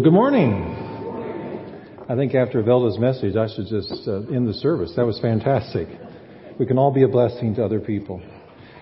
Well, good morning. I think after Velda's message, I should just uh, end the service. That was fantastic. We can all be a blessing to other people.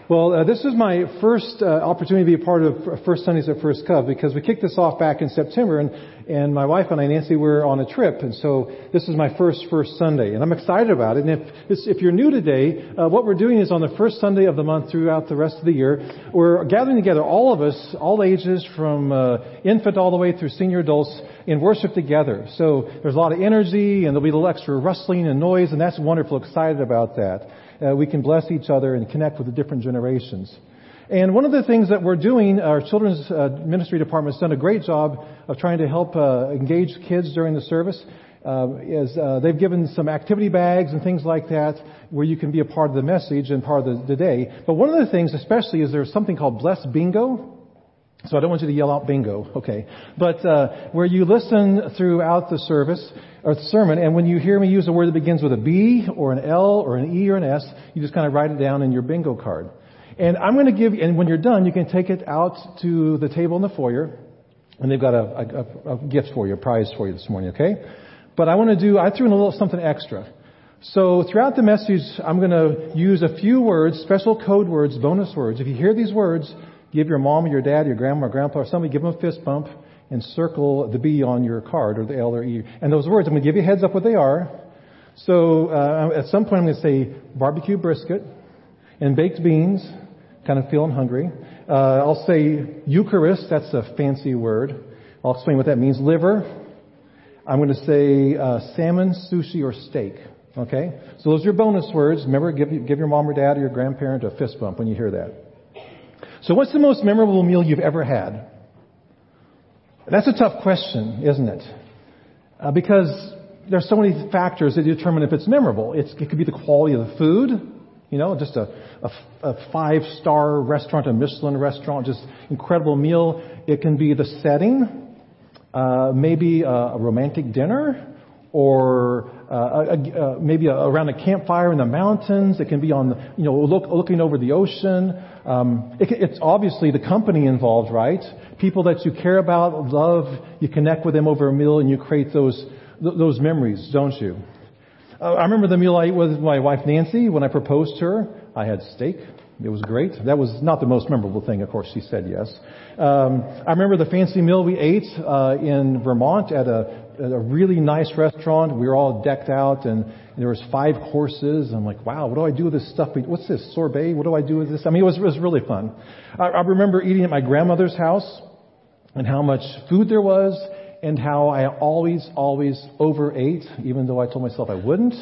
Well, uh, this is my first uh, opportunity to be a part of First Sundays at First Cov because we kicked this off back in September, and, and my wife and I, Nancy, were on a trip, and so this is my first First Sunday, and I'm excited about it. And if if you're new today, uh, what we're doing is on the first Sunday of the month throughout the rest of the year, we're gathering together, all of us, all ages, from uh, infant all the way through senior adults, in worship together. So there's a lot of energy, and there'll be a little extra rustling and noise, and that's wonderful. Excited about that uh, we can bless each other and connect with the different generations. And one of the things that we're doing, our children's uh, ministry department has done a great job of trying to help uh, engage kids during the service. Uh, is uh, they've given some activity bags and things like that where you can be a part of the message and part of the, the day. But one of the things, especially, is there's something called Bless Bingo. So I don't want you to yell out bingo, okay? But uh, where you listen throughout the service or the sermon, and when you hear me use a word that begins with a B or an L or an E or an S, you just kind of write it down in your bingo card. And I'm going to give, and when you're done, you can take it out to the table in the foyer, and they've got a, a, a gift for you, a prize for you this morning, okay? But I want to do, I threw in a little something extra. So throughout the message, I'm going to use a few words, special code words, bonus words. If you hear these words, give your mom or your dad, your grandma or grandpa or somebody, give them a fist bump and circle the B on your card or the L or E. And those words, I'm going to give you a heads up what they are. So uh, at some point I'm going to say barbecue brisket and baked beans, kind of feeling hungry. Uh, I'll say Eucharist, that's a fancy word. I'll explain what that means. Liver. I'm going to say uh, salmon, sushi, or steak. Okay? So those are your bonus words. Remember, give, give your mom or dad or your grandparent a fist bump when you hear that. So what's the most memorable meal you've ever had? That's a tough question, isn't it? Uh, because there's so many factors that determine if it's memorable. It's, it could be the quality of the food, you know, just a, a, a five-star restaurant, a Michelin restaurant, just incredible meal. It can be the setting, uh, maybe a, a romantic dinner, or uh, a, maybe around a campfire in the mountains. It can be on, you know, look, looking over the ocean. Um, it, it's obviously the company involved, right? People that you care about, love, you connect with them over a meal, and you create those those memories, don't you? Uh, I remember the meal I ate with my wife Nancy when I proposed to her. I had steak. It was great. That was not the most memorable thing, of course. She said yes. Um, I remember the fancy meal we ate uh, in Vermont at a, a really nice restaurant. We were all decked out, and, there was five courses. I'm like, wow, what do I do with this stuff? What's this sorbet? What do I do with this? I mean, it was, it was really fun. I, I remember eating at my grandmother's house, and how much food there was, and how I always, always overate, even though I told myself I wouldn't.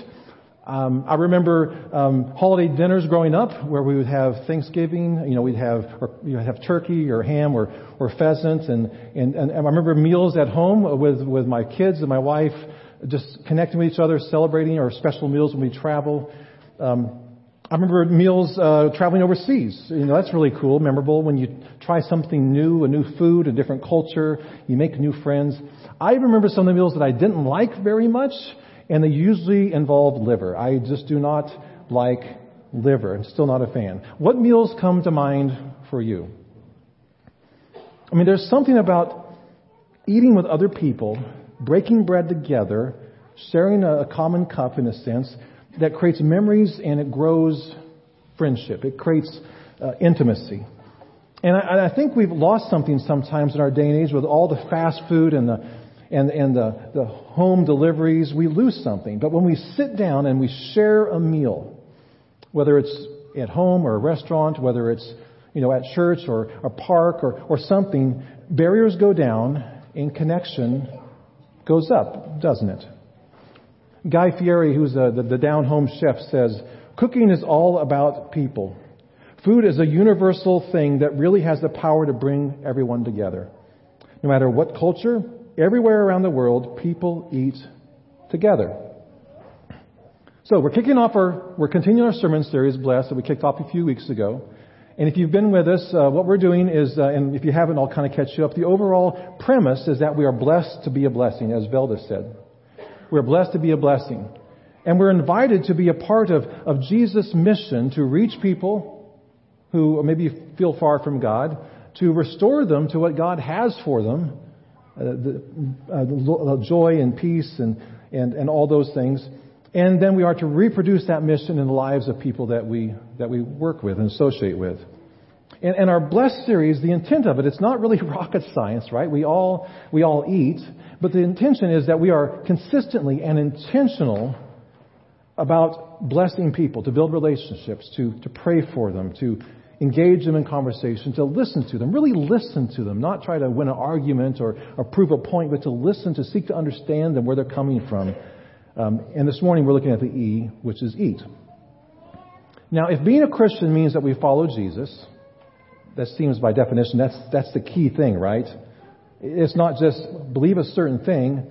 Um, I remember um, holiday dinners growing up where we would have Thanksgiving. You know, we'd have or you'd have turkey or ham or or pheasant, and, and and I remember meals at home with with my kids and my wife, just connecting with each other, celebrating, or special meals when we travel. Um, I remember meals uh, traveling overseas. You know, that's really cool, memorable when you try something new, a new food, a different culture, you make new friends. I remember some of the meals that I didn't like very much and they usually involve liver. I just do not like liver. I'm still not a fan. What meals come to mind for you? I mean, there's something about eating with other people, breaking bread together, sharing a, common cup in a sense, that creates memories and it grows friendship. It creates uh, intimacy. And I, I think we've lost something sometimes in our day and age with all the fast food and the and, and the, the home deliveries, we lose something. But when we sit down and we share a meal, whether it's at home or a restaurant, whether it's you know, at church or a park or, or something, barriers go down and connection goes up, doesn't it? Guy Fieri, who's a, the, the down home chef, says, Cooking is all about people. Food is a universal thing that really has the power to bring everyone together. No matter what culture, everywhere around the world, people eat together. So we're kicking off our, we're continuing our sermon series, Blessed, that we kicked off a few weeks ago. And if you've been with us, uh, what we're doing is, uh, and if you haven't, I'll kind of catch you up. The overall premise is that we are blessed to be a blessing, as Velda said. We're blessed to be a blessing. And we're invited to be a part of, of Jesus' mission to reach people who maybe feel far from God, to restore them to what God has for them, the, uh, the joy and peace and, and, and all those things. And then we are to reproduce that mission in the lives of people that we, that we work with and associate with. And, and our Blessed series, the intent of it, it's not really rocket science, right? We all, we all eat, but the intention is that we are consistently and intentional about blessing people, to build relationships, to, to pray for them, to engage them in conversation, to listen to them, really listen to them, not try to win an argument or, or prove a point, but to listen, to seek to understand them, where they're coming from. Um, and this morning we're looking at the E, which is eat. Now, if being a Christian means that we follow Jesus, that seems by definition, that's, that's the key thing, right? It's not just believe a certain thing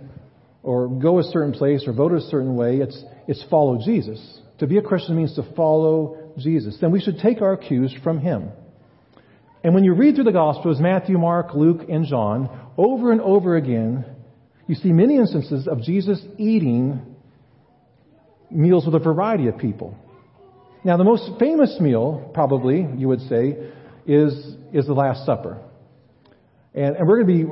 or go a certain place or vote a certain way. It's, it's follow Jesus. To be a Christian means to follow Jesus. Then we should take our cues from Him. And when you read through the Gospels, Matthew, Mark, Luke, and John, over and over again, you see many instances of Jesus eating meals with a variety of people. Now, the most famous meal, probably, you would say, is, is the Last Supper. And, and we're going to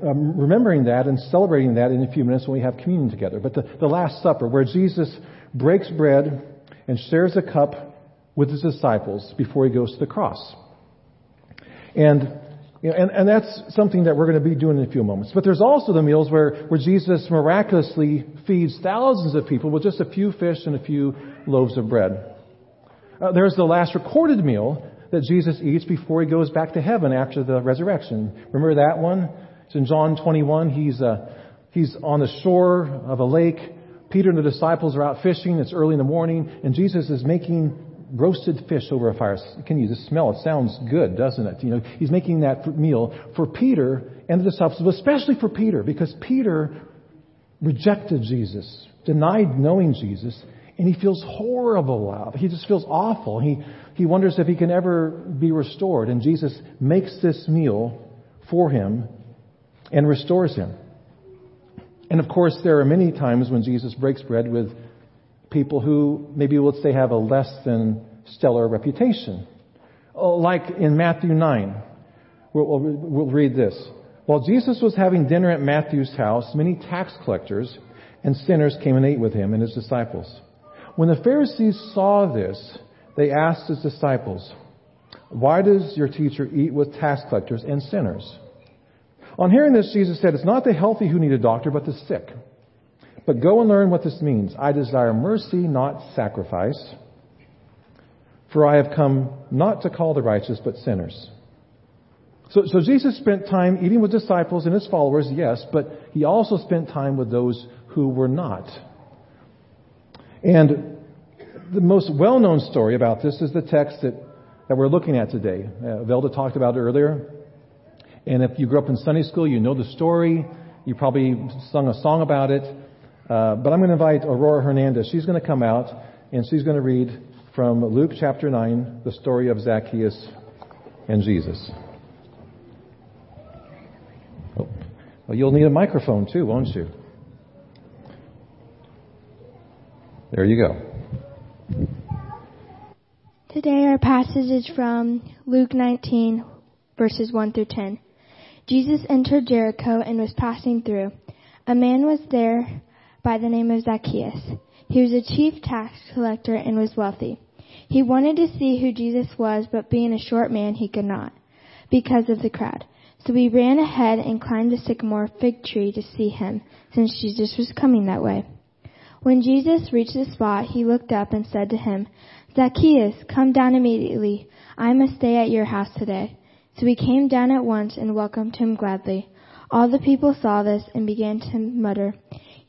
be um, remembering that and celebrating that in a few minutes when we have communion together. But the, the Last Supper, where Jesus breaks bread and shares a cup with his disciples before he goes to the cross. And, you know, and, and that's something that we're going to be doing in a few moments. But there's also the meals where, where Jesus miraculously feeds thousands of people with just a few fish and a few loaves of bread. Uh, there's the last recorded meal that Jesus eats before he goes back to heaven after the resurrection. Remember that one? It's in John 21. He's, uh, he's on the shore of a lake. Peter and the disciples are out fishing. It's early in the morning, and Jesus is making roasted fish over a fire. Can you just smell it? Sounds good, doesn't it? You know, he's making that meal for Peter and the disciples, but especially for Peter, because Peter rejected Jesus, denied knowing Jesus, and he feels horrible. He just feels awful. He, he wonders if he can ever be restored. And Jesus makes this meal for him and restores him. And of course, there are many times when Jesus breaks bread with people who maybe, let's say, have a less than stellar reputation. Oh, like in Matthew 9, we'll, we'll read this. While Jesus was having dinner at Matthew's house, many tax collectors and sinners came and ate with him and his disciples. When the Pharisees saw this, they asked his disciples, Why does your teacher eat with tax collectors and sinners? On hearing this, Jesus said, It's not the healthy who need a doctor, but the sick. But go and learn what this means. I desire mercy, not sacrifice. For I have come not to call the righteous, but sinners. So, so Jesus spent time eating with disciples and his followers, yes, but he also spent time with those who were not. And the most well known story about this is the text that, that we're looking at today. Uh, Velda talked about it earlier. And if you grew up in Sunday school, you know the story. You probably sung a song about it. Uh, but I'm going to invite Aurora Hernandez. She's going to come out and she's going to read from Luke chapter 9 the story of Zacchaeus and Jesus. Oh. Well, you'll need a microphone too, won't you? There you go. Today our passage is from Luke 19, verses 1 through 10. Jesus entered Jericho and was passing through. A man was there by the name of Zacchaeus. He was a chief tax collector and was wealthy. He wanted to see who Jesus was, but being a short man, he could not, because of the crowd. So he ran ahead and climbed the sycamore fig tree to see him, since Jesus was coming that way. When Jesus reached the spot, he looked up and said to him, Zacchaeus, come down immediately. I must stay at your house today. So he came down at once and welcomed him gladly. All the people saw this and began to mutter,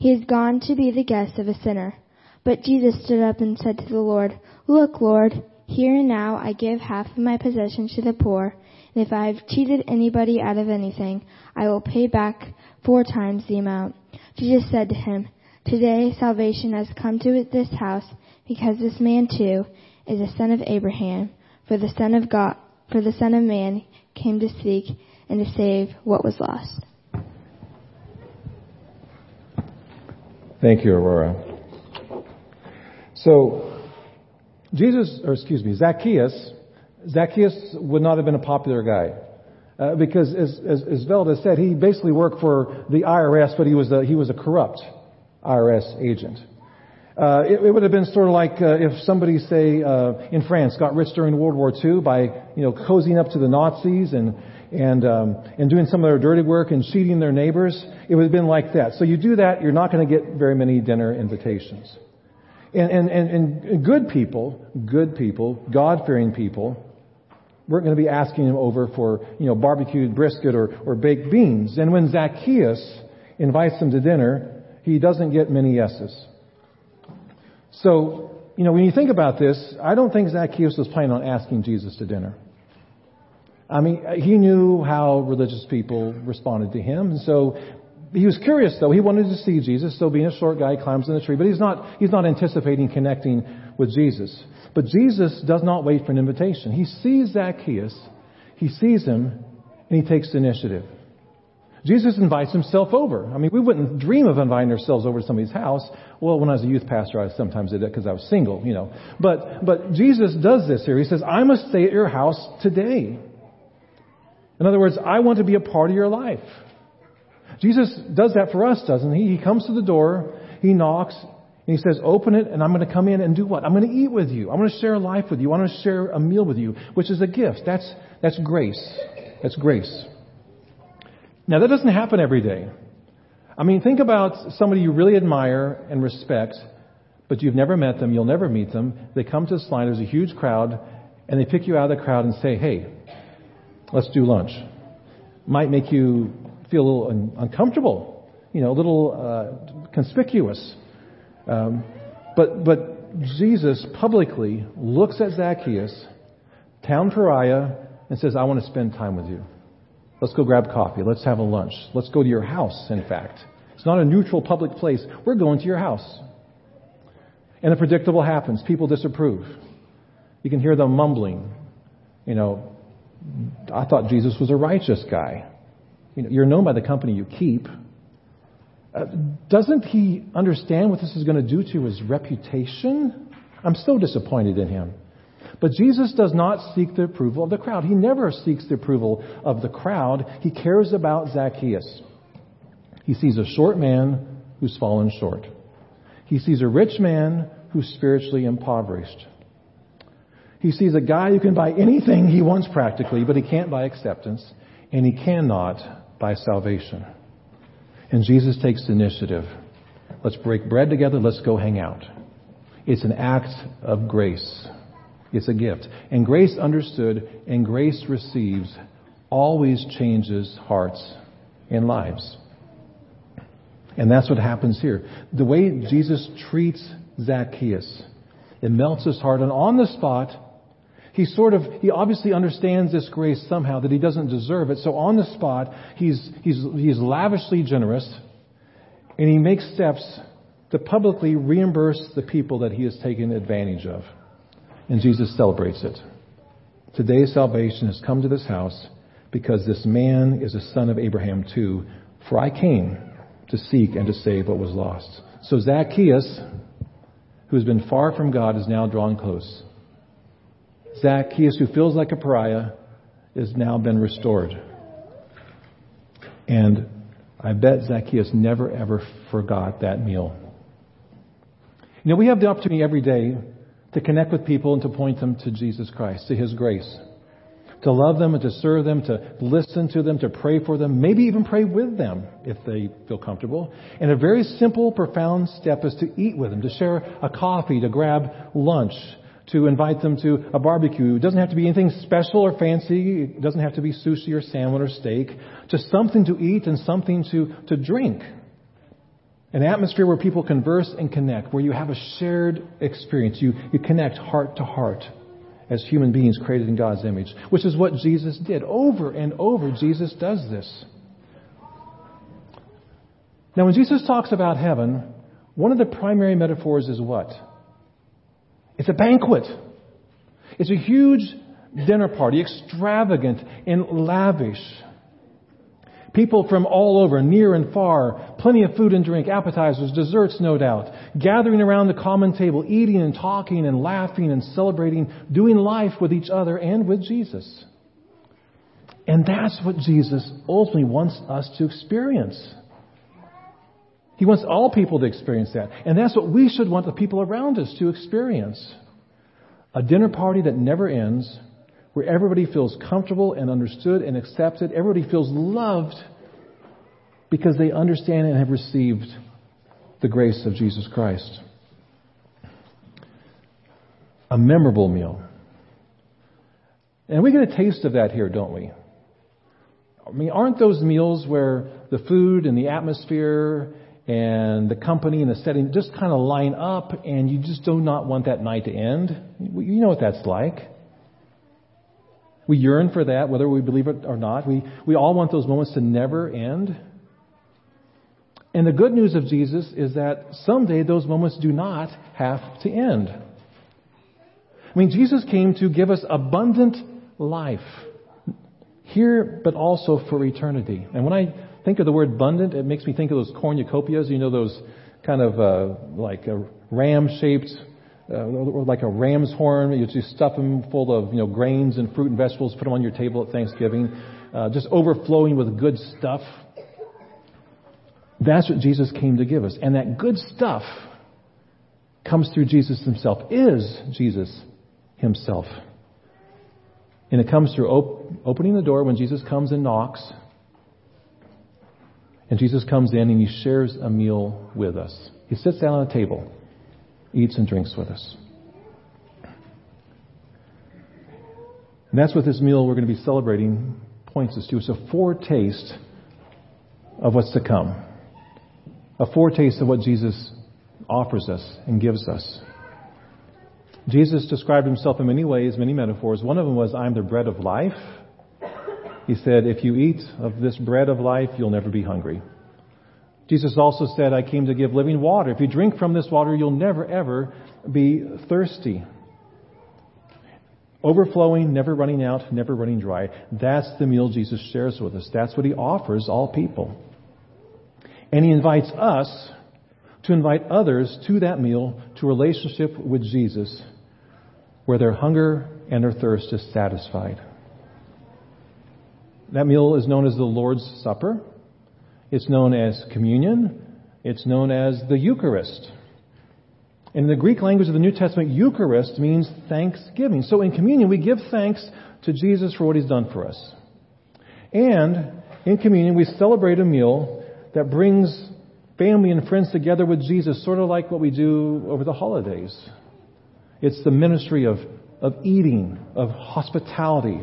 He has gone to be the guest of a sinner. But Jesus stood up and said to the Lord, Look, Lord, here and now I give half of my possessions to the poor, and if I have cheated anybody out of anything, I will pay back four times the amount. Jesus said to him, Today salvation has come to this house because this man too is a son of Abraham, for the son of God, for the son of man came to seek and to save what was lost. Thank you, Aurora. So, Jesus, or excuse me, Zacchaeus, Zacchaeus would not have been a popular guy. Uh, because as, as, as Velda said, he basically worked for the IRS, but he was a, he was a corrupt IRS agent. Uh, it, it, would have been sort of like uh, if somebody, say, uh, in France, got rich during World War II by, you know, cozying up to the Nazis and and um, and doing some of their dirty work and cheating their neighbors. It would have been like that. So you do that, you're not going to get very many dinner invitations. And and and, and good people, good people, God-fearing people, weren't going to be asking him over for you know barbecued brisket or or baked beans. And when Zacchaeus invites them to dinner, he doesn't get many yeses. So, you know, when you think about this, I don't think Zacchaeus was planning on asking Jesus to dinner. I mean, he knew how religious people responded to him, and so he was curious though. He wanted to see Jesus, so being a short guy, he climbs in the tree, but he's not, he's not anticipating connecting with Jesus. But Jesus does not wait for an invitation. He sees Zacchaeus, he sees him, and he takes the initiative. Jesus invites himself over. I mean, we wouldn't dream of inviting ourselves over to somebody's house. Well, when I was a youth pastor, I sometimes did it because I was single, you know. But, but Jesus does this here. He says, I must stay at your house today. In other words, I want to be a part of your life. Jesus does that for us, doesn't he? He comes to the door, he knocks, and he says, Open it, and I'm going to come in and do what? I'm going to eat with you. I'm going to share life with you. I'm going to share a meal with you, which is a gift. That's, that's grace. That's grace. Now, that doesn't happen every day. I mean, think about somebody you really admire and respect, but you've never met them, you'll never meet them. They come to this line, there's a huge crowd, and they pick you out of the crowd and say, hey, let's do lunch. Might make you feel a little un- uncomfortable, you know, a little uh, conspicuous. Um, but, but Jesus publicly looks at Zacchaeus, town pariah, and says, I want to spend time with you. Let's go grab coffee. Let's have a lunch. Let's go to your house, in fact. It's not a neutral public place. We're going to your house. And the predictable happens. People disapprove. You can hear them mumbling. You know, I thought Jesus was a righteous guy. You know, you're known by the company you keep. Uh, doesn't he understand what this is going to do to his reputation? I'm so disappointed in him. But Jesus does not seek the approval of the crowd. He never seeks the approval of the crowd. He cares about Zacchaeus. He sees a short man who's fallen short. He sees a rich man who's spiritually impoverished. He sees a guy who can buy anything he wants practically, but he can't buy acceptance, and he cannot buy salvation. And Jesus takes initiative. Let's break bread together. Let's go hang out. It's an act of grace. It's a gift. And grace understood and grace receives always changes hearts and lives. And that's what happens here. The way Jesus treats Zacchaeus, it melts his heart. And on the spot, he sort of, he obviously understands this grace somehow that he doesn't deserve it. So on the spot, he's, he's, he's lavishly generous and he makes steps to publicly reimburse the people that he has taken advantage of. And Jesus celebrates it. Today's salvation has come to this house because this man is a son of Abraham too. For I came to seek and to save what was lost. So Zacchaeus, who has been far from God, is now drawn close. Zacchaeus, who feels like a pariah, has now been restored. And I bet Zacchaeus never ever forgot that meal. You know, we have the opportunity every day to connect with people and to point them to Jesus Christ, to His grace. To love them and to serve them, to listen to them, to pray for them, maybe even pray with them if they feel comfortable. And a very simple, profound step is to eat with them, to share a coffee, to grab lunch, to invite them to a barbecue. It doesn't have to be anything special or fancy. It doesn't have to be sushi or salmon or steak. Just something to eat and something to, to drink. An atmosphere where people converse and connect, where you have a shared experience. You, you connect heart to heart as human beings created in God's image, which is what Jesus did. Over and over, Jesus does this. Now, when Jesus talks about heaven, one of the primary metaphors is what? It's a banquet. It's a huge dinner party, extravagant and lavish. People from all over, near and far, plenty of food and drink, appetizers, desserts, no doubt, gathering around the common table, eating and talking and laughing and celebrating, doing life with each other and with Jesus. And that's what Jesus ultimately wants us to experience. He wants all people to experience that. And that's what we should want the people around us to experience. A dinner party that never ends, where everybody feels comfortable and understood and accepted. Everybody feels loved because they understand and have received the grace of Jesus Christ. A memorable meal. And we get a taste of that here, don't we? I mean, aren't those meals where the food and the atmosphere and the company and the setting just kind of line up and you just do not want that night to end? You know what that's like. We yearn for that, whether we believe it or not. We, we all want those moments to never end. And the good news of Jesus is that someday those moments do not have to end. I mean, Jesus came to give us abundant life here, but also for eternity. And when I think of the word abundant, it makes me think of those cornucopias, you know, those kind of uh, like a ram shaped, uh, like a ram's horn. You just stuff them full of, you know, grains and fruit and vegetables, put them on your table at Thanksgiving, uh, just overflowing with good stuff. That's what Jesus came to give us. And that good stuff comes through Jesus himself, is Jesus himself. And it comes through op- opening the door when Jesus comes and knocks. And Jesus comes in and he shares a meal with us. He sits down at a table, eats and drinks with us. And that's what this meal we're going to be celebrating points us to. It's a foretaste of what's to come a foretaste of what Jesus offers us and gives us. Jesus described himself in many ways, many metaphors. One of them was, I'm the bread of life. He said, If you eat of this bread of life, you'll never be hungry. Jesus also said, I came to give living water. If you drink from this water, you'll never, ever be thirsty. Overflowing, never running out, never running dry. That's the meal Jesus shares with us. That's what he offers all people. And he invites us to invite others to that meal, to a relationship with Jesus, where their hunger and their thirst is satisfied. That meal is known as the Lord's Supper. It's known as communion. It's known as the Eucharist. In the Greek language of the New Testament, Eucharist means thanksgiving. So in communion, we give thanks to Jesus for what he's done for us. And in communion, we celebrate a meal that brings family and friends together with Jesus, sort of like what we do over the holidays. It's the ministry of, of eating, of hospitality,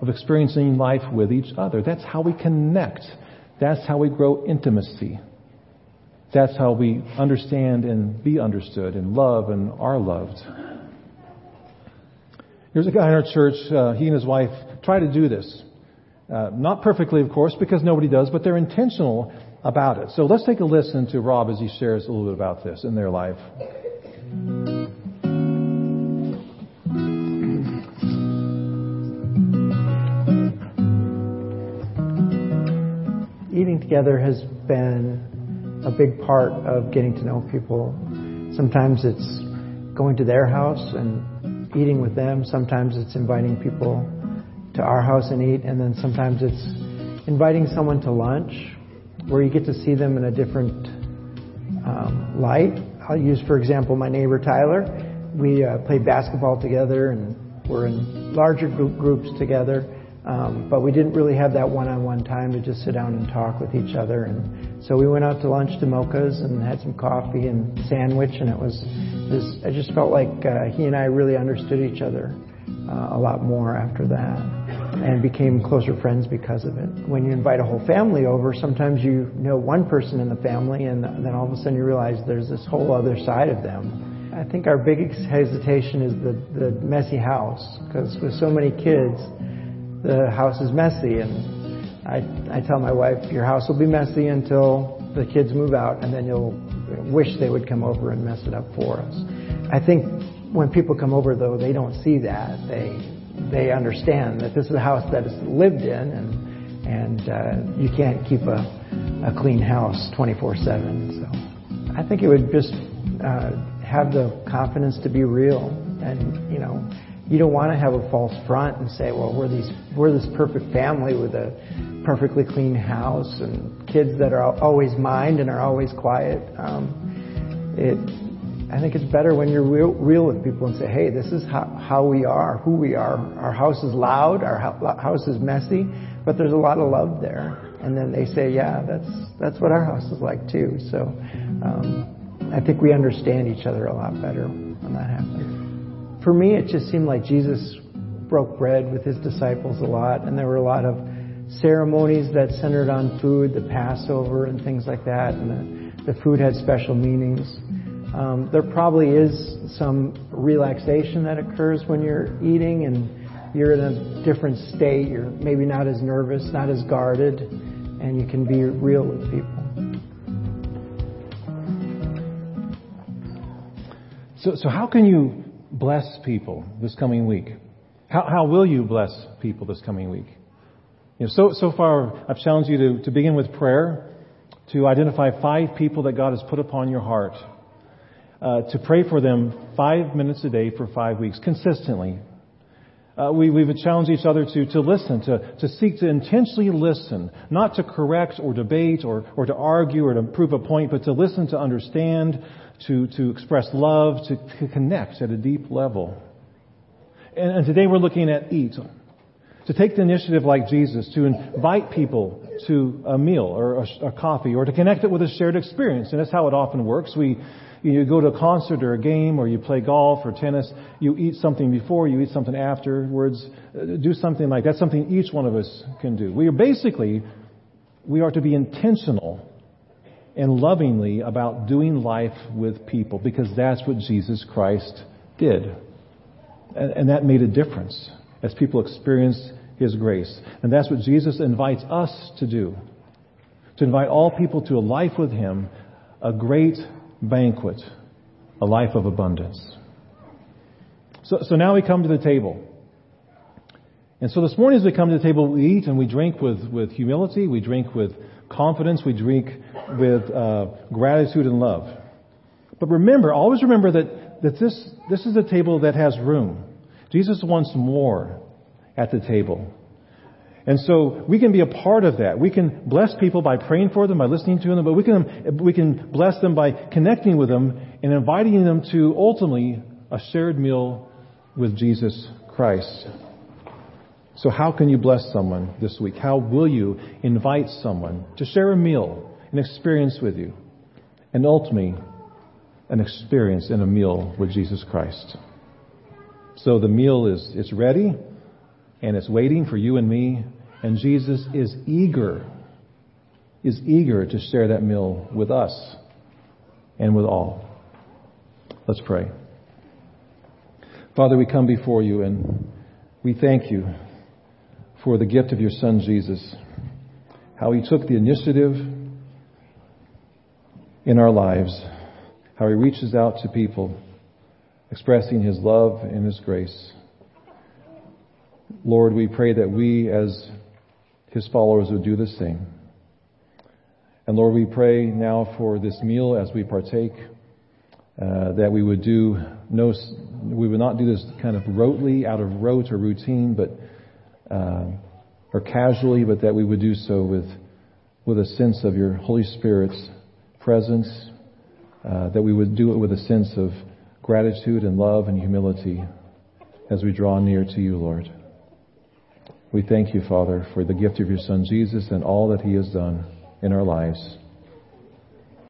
of experiencing life with each other. That's how we connect. That's how we grow intimacy. That's how we understand and be understood and love and are loved. There's a guy in our church, uh, he and his wife try to do this. Uh, not perfectly, of course, because nobody does, but they're intentional about it. So let's take a listen to Rob as he shares a little bit about this in their life. Together has been a big part of getting to know people. Sometimes it's going to their house and eating with them. Sometimes it's inviting people to our house and eat, and then sometimes it's inviting someone to lunch where you get to see them in a different um, light. I'll use, for example, my neighbor Tyler. We uh, played basketball together and we're in larger group groups together, um, but we didn't really have that one-on-one time to just sit down and talk with each other. And so we went out to lunch to Mocha's and had some coffee and sandwich, and it was, was I just felt like uh, he and I really understood each other uh, a lot more after that and became closer friends because of it. When you invite a whole family over, sometimes you know one person in the family and then all of a sudden you realize there's this whole other side of them. I think our biggest hesitation is the, the messy house because with so many kids, the house is messy and I, I tell my wife, your house will be messy until the kids move out and then you'll wish they would come over and mess it up for us. I think when people come over, though, they don't see that. They they understand that this is a house that is lived in, and and uh, you can't keep a a clean house 24/7. So I think it would just uh, have the confidence to be real, and you know, you don't want to have a false front and say, well, we're these, we're this perfect family with a perfectly clean house and kids that are always mind and are always quiet. Um, it, I think it's better when you're real, real with people and say, hey, this is how, how we are, who we are. Our house is loud, our house is messy, but there's a lot of love there. And then they say, yeah, that's, that's what our house is like too. So, um, I think we understand each other a lot better when that happens. For me, it just seemed like Jesus broke bread with his disciples a lot, and there were a lot of ceremonies that centered on food, the Passover and things like that, and the, the food had special meanings. Um, there probably is some relaxation that occurs when you're eating and you're in a different state. You're maybe not as nervous, not as guarded, and you can be real with people. So, so how can you bless people this coming week? How, how will you bless people this coming week? You know, so, so far, I've challenged you to, to begin with prayer, to identify five people that God has put upon your heart uh, to pray for them five minutes a day for five weeks, consistently. Uh, we, we've challenged each other to, to listen, to, to seek to intentionally listen, not to correct or debate or, or to argue or to prove a point, but to listen, to understand, to, to express love, to, to connect at a deep level. And, and today we're looking at eat. To take the initiative like Jesus, to invite people to a meal or a, a coffee or to connect it with a shared experience. And that's how it often works. We, you go to a concert or a game or you play golf or tennis, you eat something before, you eat something afterwards. Uh, do something like that. That's something each one of us can do. We are basically, we are to be intentional and lovingly about doing life with people because that's what Jesus Christ did. And, and that made a difference as people experienced His grace. And that's what Jesus invites us to do. To invite all people to a life with Him, a great banquet, a life of abundance. So, so now we come to the table. And so this morning as we come to the table, we eat and we drink with, with humility, we drink with confidence, we drink with uh, gratitude and love. But remember, always remember that, that this, this is a table that has room. Jesus wants more at the table. And so we can be a part of that. We can bless people by praying for them, by listening to them, but we can, we can bless them by connecting with them and inviting them to ultimately a shared meal with Jesus Christ. So how can you bless someone this week? How will you invite someone to share a meal, an experience with you, and ultimately an experience in a meal with Jesus Christ? So the meal is, it's ready and it's waiting for you and me. And Jesus is eager, is eager to share that meal with us and with all. Let's pray. Father, we come before you and we thank you for the gift of your Son, Jesus. How he took the initiative in our lives, how he reaches out to people, expressing his love and his grace. Lord, we pray that we as his followers would do the same. And Lord, we pray now for this meal as we partake, uh, that we would do no, we would not do this kind of rotely, out of rote or routine, but uh, or casually, but that we would do so with with a sense of your Holy Spirit's presence, uh, that we would do it with a sense of gratitude and love and humility as we draw near to you, Lord. We thank you, Father, for the gift of your Son Jesus and all that he has done in our lives.